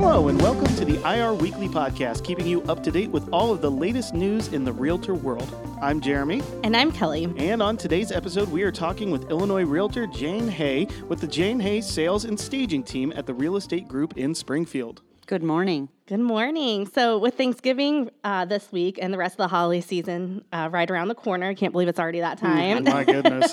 Hello, and welcome to the IR Weekly Podcast, keeping you up to date with all of the latest news in the realtor world. I'm Jeremy, And I'm Kelly. and on today's episode, we are talking with Illinois realtor Jane Hay with the Jane Hay Sales and Staging Team at the Real Estate Group in Springfield. Good morning. Good morning. So, with Thanksgiving uh, this week and the rest of the holiday season uh, right around the corner, I can't believe it's already that time. My goodness.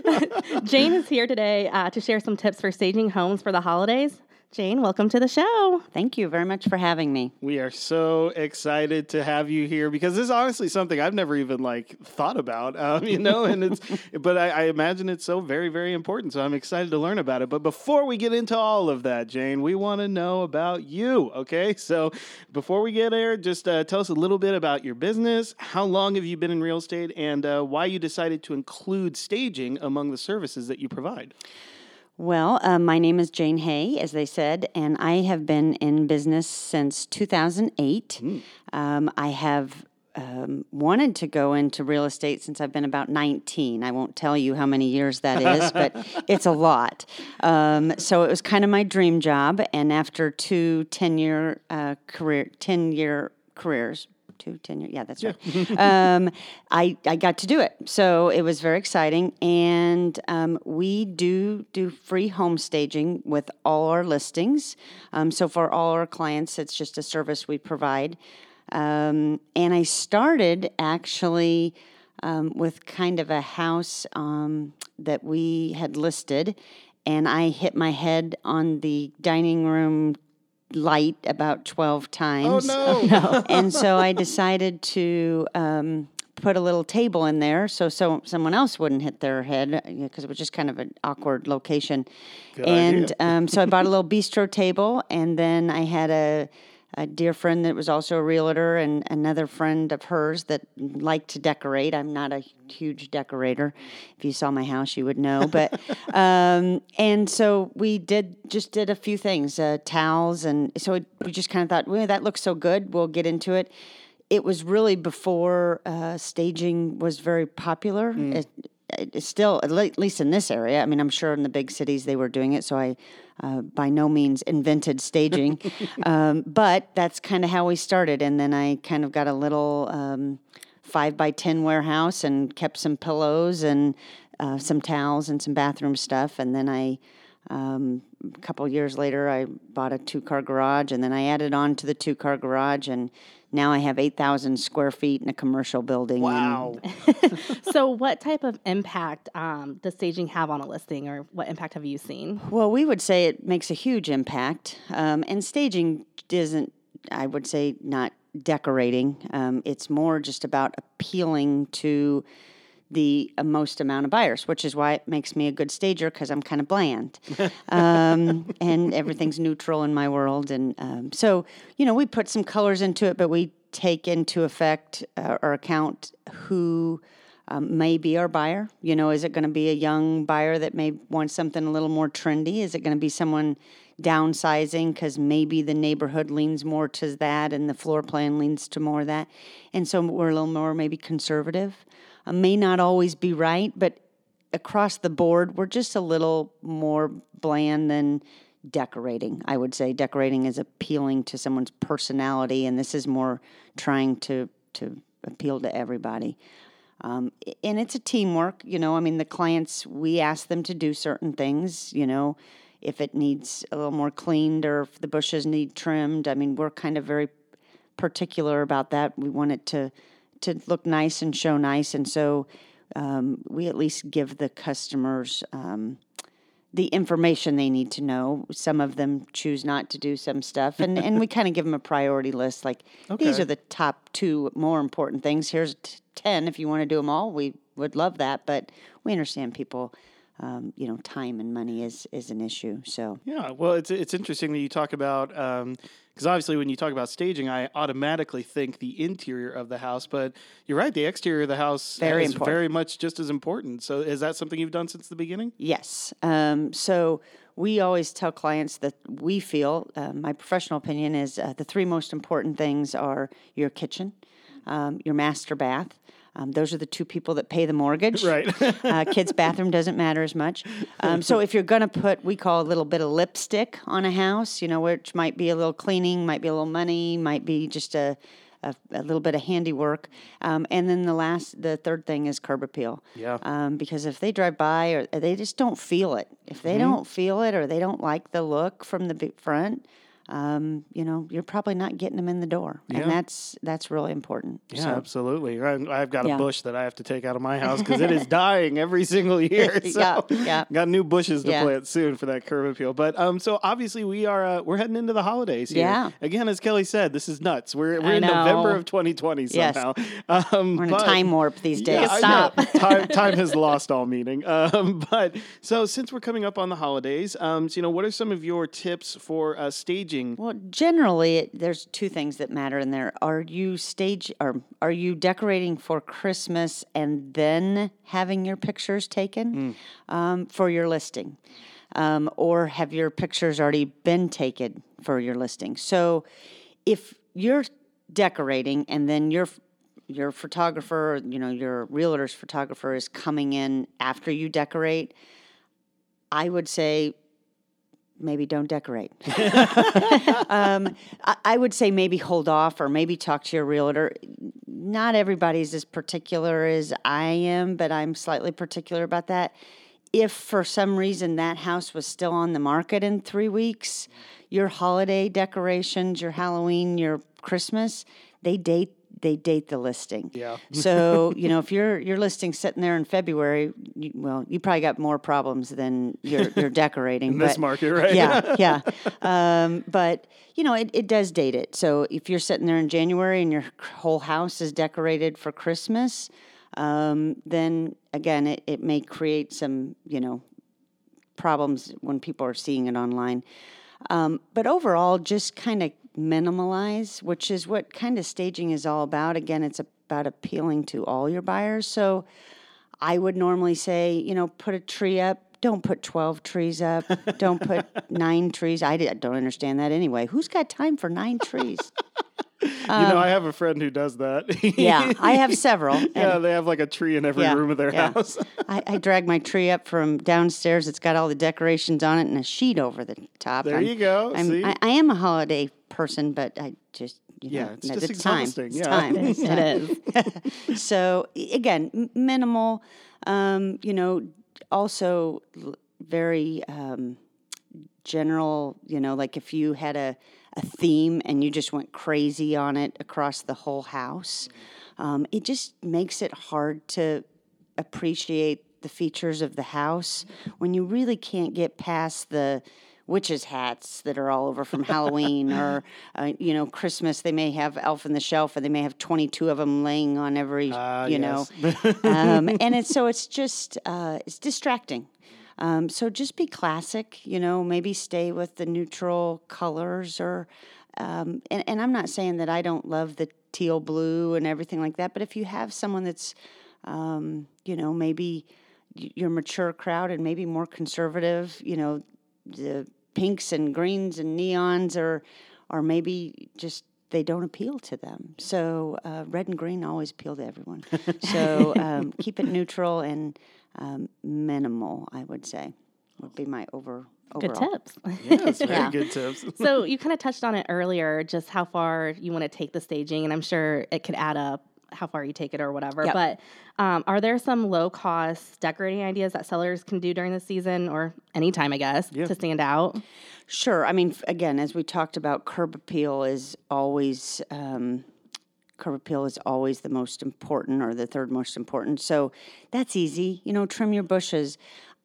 Jane is here today uh, to share some tips for staging homes for the holidays. Jane, welcome to the show. Thank you very much for having me. We are so excited to have you here because this is honestly something I've never even like thought about, um, you know. And it's, but I, I imagine it's so very, very important. So I'm excited to learn about it. But before we get into all of that, Jane, we want to know about you. Okay, so before we get there, just uh, tell us a little bit about your business. How long have you been in real estate, and uh, why you decided to include staging among the services that you provide? Well, uh, my name is Jane Hay, as they said, and I have been in business since 2008. Um, I have um, wanted to go into real estate since I've been about 19. I won't tell you how many years that is, but it's a lot. Um, so it was kind of my dream job. And after two 10 year uh, career, 10 year careers, two, 10 years, yeah, that's right. um, I, I got to do it. So it was very exciting. And um, we do do free home staging with all our listings. Um, so for all our clients, it's just a service we provide. Um, and I started actually um, with kind of a house um, that we had listed, and I hit my head on the dining room light about 12 times. Oh, no. and so I decided to um, put a little table in there so, so someone else wouldn't hit their head because it was just kind of an awkward location. and idea. um, so I bought a little bistro table, and then I had a a dear friend that was also a realtor and another friend of hers that liked to decorate. I'm not a huge decorator. If you saw my house, you would know. But um, and so we did just did a few things, uh, towels, and so it, we just kind of thought, well, that looks so good. We'll get into it. It was really before uh, staging was very popular. It, it's still at least in this area. I mean, I'm sure in the big cities they were doing it. So I, uh, by no means invented staging, um, but that's kind of how we started. And then I kind of got a little um, five by ten warehouse and kept some pillows and uh, some towels and some bathroom stuff. And then I. Um, a couple years later, I bought a two car garage, and then I added on to the two car garage, and now I have 8,000 square feet in a commercial building. Wow. So, what type of impact um, does staging have on a listing, or what impact have you seen? Well, we would say it makes a huge impact. Um, and staging isn't, I would say, not decorating. Um, it's more just about appealing to the uh, most amount of buyers, which is why it makes me a good stager because I'm kind of bland. um, and everything's neutral in my world. And um, so, you know, we put some colors into it, but we take into effect uh, or account who um, may be our buyer. You know, is it going to be a young buyer that may want something a little more trendy? Is it going to be someone downsizing because maybe the neighborhood leans more to that and the floor plan leans to more of that? And so we're a little more maybe conservative. May not always be right, but across the board, we're just a little more bland than decorating. I would say decorating is appealing to someone's personality, and this is more trying to to appeal to everybody. Um, and it's a teamwork, you know. I mean, the clients we ask them to do certain things, you know. If it needs a little more cleaned or if the bushes need trimmed, I mean, we're kind of very particular about that. We want it to to look nice and show nice, and so um, we at least give the customers um, the information they need to know. Some of them choose not to do some stuff, and and we kind of give them a priority list. Like these are the top two more important things. Here's t- ten. If you want to do them all, we would love that, but we understand people. Um, you know, time and money is is an issue. So Yeah, well, it's it's interesting that you talk about because obviously when you talk about staging, I automatically think the interior of the house, but you're right, the exterior of the house Very is important. very much just as important. So, is that something you've done since the beginning? Yes. Um, so we always tell clients that we feel, uh, my professional opinion is uh, the three most important things are your kitchen, um, your master bath, Um, those are the two people that pay the mortgage. Right. uh, kids' bathroom doesn't matter as much. Um, so if you're going to put, we call a little bit of lipstick on a house, you know, which might be a little cleaning, might be a little money, might be just a, a, a little bit of handiwork. Um, and then the last, the third thing is curb appeal. Yeah. Um, because if they drive by or they just don't feel it, if they don't feel it or they don't like the look from the front, um, you know, you're probably not getting them in the door, Yeah. and that's that's really important. Yeah, So- absolutely. I- I've got a Yeah. bush that I have to take out of my house because it is dying every single year. So Yeah, yeah. got new bushes to Yeah. plant soon for that curb appeal. But um, so obviously we are uh, we're heading into the holidays here. Yeah. Again, as Kelly said, this is nuts. We're we're I in November of 2020 Yes. somehow. Um, We're in but- a time warp these days. Stop. time, time has lost all meaning. Um, but so since we're coming up on the holidays, um, so, you know, what are some of your tips for uh, staging? Well, generally, it, there's two things that matter in there. Are you stage or are you decorating for Christmas and then having your pictures taken um, for your listing, um, or have your pictures already been taken for your listing? So, if you're decorating and then your your photographer, you know, your realtor's photographer is coming in after you decorate, I would say maybe don't decorate. um, I, I would say maybe hold off or maybe talk to your realtor. Not everybody's as particular as I am, but I'm slightly particular about that. If for some reason that house was still on the market in three weeks, your holiday decorations, your Halloween, your Christmas, they date they date the listing. Yeah. so you know if your your listing sitting there in February, you, well, you probably got more problems than you're, you're decorating. In this market, right? Yeah, yeah. Um, but you know it, it does date it. So if you're sitting there in January and your whole house is decorated for Christmas, um, then again it, it may create some you know problems when people are seeing it online. Um, but overall, just kind of minimalize, which is what kind of staging is all about. Again, it's about appealing to all your buyers. So I would normally say, you know, put a tree up. Don't put 12 trees up. Don't put nine trees. I don't understand that anyway. Who's got time for nine trees? You know, I have a friend who does that. Um, yeah, I have several. yeah, they have like a tree in every Yeah, room of their yeah. house. I, I drag my tree up from downstairs. It's got all the decorations on it and a sheet over the top. There I'm- you go. I'm, See? I, I am a holiday person, but I just you Yeah, know, it's no, just time. exhausting, It's yeah. time. It is. So again, minimal. Um, you know, also very um, general. You know, like if you had a a theme and you just went crazy on it across the whole house, um, it just makes it hard to appreciate the features of the house when you really can't get past the witches hats that are all over from Halloween or uh, you know Christmas. They may have elf in the shelf and they may have 22 of them laying on every Ah, you know. um, and it's so it's just uh, it's distracting um, so just be classic you know maybe stay with the neutral colors or um, and, and I'm not saying that I don't love the teal blue and everything like that but if you have someone that's um, you know maybe your mature crowd and maybe more conservative you know the pinks and greens and neons are or maybe just they don't appeal to them. So uh, red and green always appeal to everyone. So um, keep it neutral and um, minimal i would say would be my over Good tips. Yes, very Yeah. good tips. so you kind of touched on it earlier, just how far you want to take the staging, and I'm sure it could add up how far you take it or whatever. Yep. But um, are there some low cost decorating ideas that sellers can do during the season or anytime, I guess, to stand out? Sure. I mean, again, as we talked about, curb appeal is always um, curb appeal is always the most important or the third most important. So that's easy. You know, trim your bushes.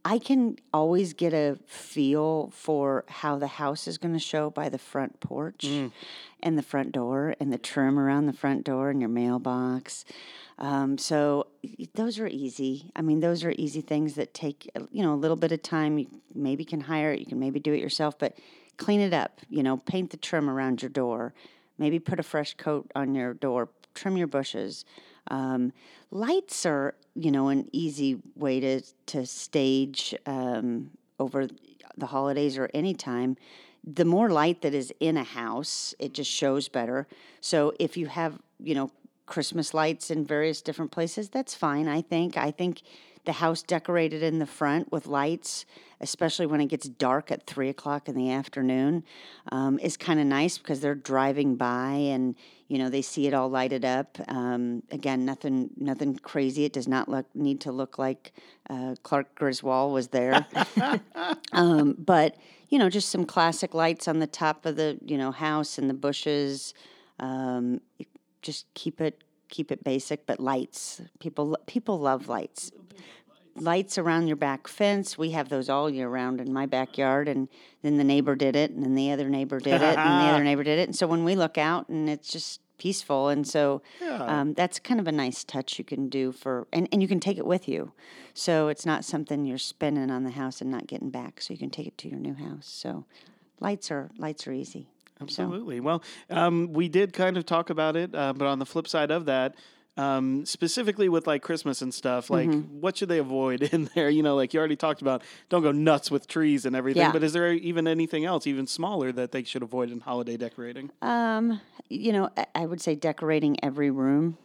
I can always get a feel for how the house is going to show by the front porch and the front door and the trim around the front door and your mailbox. Um, so those are easy. I mean, those are easy things that take uh, you know a little bit of time. You maybe can hire it. You can maybe do it yourself, but clean it up. You know, paint the trim around your door. Maybe put a fresh coat on your door. Trim your bushes. Um, lights are you know an easy way to to stage um, over the holidays or any time. The more light that is in a house, it just shows better. So if you have you know Christmas lights in various different places. That's fine. I think. I think the house decorated in the front with lights, especially when it gets dark at three o'clock in the afternoon, um, is kind of nice because they're driving by and you know they see it all lighted up. Um, again, nothing, nothing crazy. It does not look need to look like uh, Clark Griswold was there, um, but you know just some classic lights on the top of the you know house and the bushes. Um, just keep it keep it basic, but lights. People people love lights. Lights around your back fence. We have those all year round in my backyard, and then the neighbor did it, and then the other neighbor did it, and the other neighbor did it. And so when we look out, and it's just peaceful, and so um, that's kind of a nice touch you can do for, and, and you can take it with you. So it's not something you're spending on the house and not getting back. So you can take it to your new house. So lights are lights are easy. Absolutely. Well, um, we did kind of talk about it, uh, but on the flip side of that, um, specifically with like Christmas and stuff, like Mm-hmm. what should they avoid in there? You know, like you already talked about, don't go nuts with trees and everything. Yeah. But is there even anything else, even smaller, that they should avoid in holiday decorating? Um, you know, I- would say decorating every room.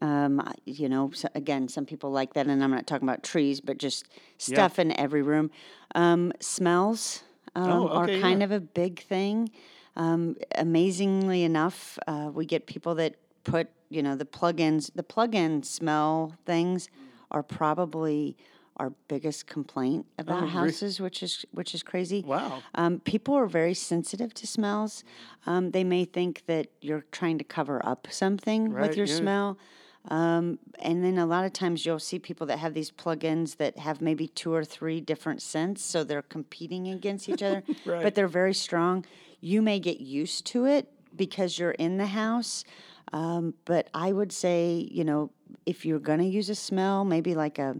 Um, you know, so again, some people like that, and I'm not talking about trees, but just stuff in every room. Um, smells um, Oh, are kind yeah. of a big thing. Um, amazingly enough, uh, we get people that put, you know, the plugins, the plug-in smell things are probably our biggest complaint about Oh, houses, which is which is crazy. Wow. Um, people are very sensitive to smells. Um, they may think that you're trying to cover up something Right, with your yeah. smell. Um, and then a lot of times you'll see people that have these plugins that have maybe two or three different scents, so they're competing against each other, Right. but they're very strong. You may get used to it because you're in the house. Um, but I would say, you know, if you're going to use a smell, maybe like a,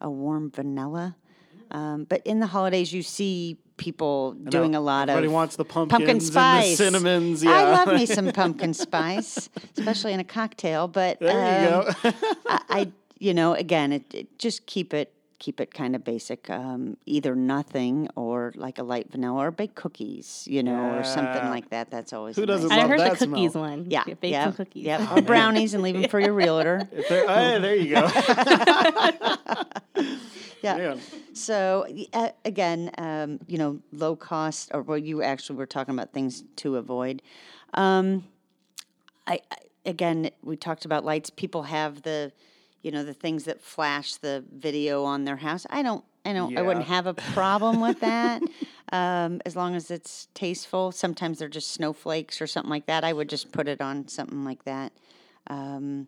a warm vanilla. Um, but in the holidays, you see people doing a lot of Everybody wants the pumpkin pumpkins and the spice, cinnamons, I love me some pumpkin spice, especially in a cocktail. But There you um, go. I, I, you know, again, it, it just keep it keep it kind of basic. Um, either nothing or like a light vanilla or baked cookies, you know, or something like that. That's always Who a nice doesn't I love heard the that smell. cookies one. yeah, Bake yeah, some cookies. yeah, or brownies and leave them for your realtor. There, hey, there you go. Yeah. Man. So uh, again, um, you know, low cost, or well, you actually were talking about things to avoid. Um, I, I again, we talked about lights. People have the, you know, the things that flash the video on their house. I don't. I don't. I wouldn't have a problem with that, um, as long as it's tasteful. Sometimes they're just snowflakes or something like that. I would just put it on something like that. Um,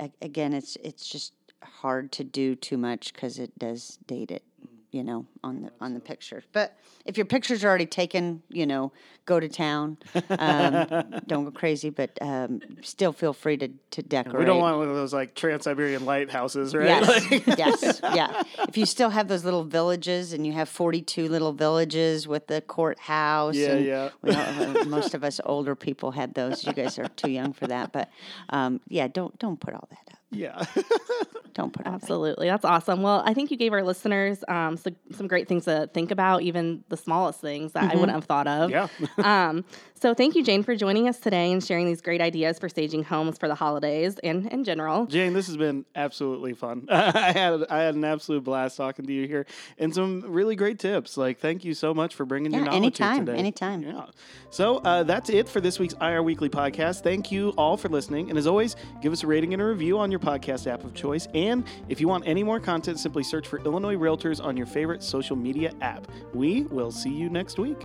a- again, it's it's just hard to do too much because it does date it, you know, on the on the picture. But if your pictures are already taken, you know, go to town. Um, don't go crazy, but um, still feel free to to decorate. We don't want one of those like Trans Siberian lighthouses, right? Yes, Like- yes, yeah. If you still have those little villages, and you have forty-two little villages with the courthouse, Yeah, and yeah. we all- uh, most of us older people had those. You guys are too young for that, but um, yeah, don't don't put all that up. yeah. Don't put all that. Absolutely. That's awesome. Well, I think you gave our listeners um, so, some great things to think about, even the smallest things that I wouldn't have thought of. Yeah. um, so thank you, Jane, for joining us today and sharing these great ideas for staging homes for the holidays and in general. Jane, this has been absolutely fun. I had I had an absolute blast talking to you here, and some really great tips. Like, thank you so much for bringing your Yeah, knowledge here anytime, today. anytime. Yeah. So uh, that's it for this week's IR Weekly podcast. Thank you all for listening, and as always, give us a rating and a review on your podcast app of choice. And if you want any more content, simply search for Illinois Realtors on your favorite social media app. We will see you next week.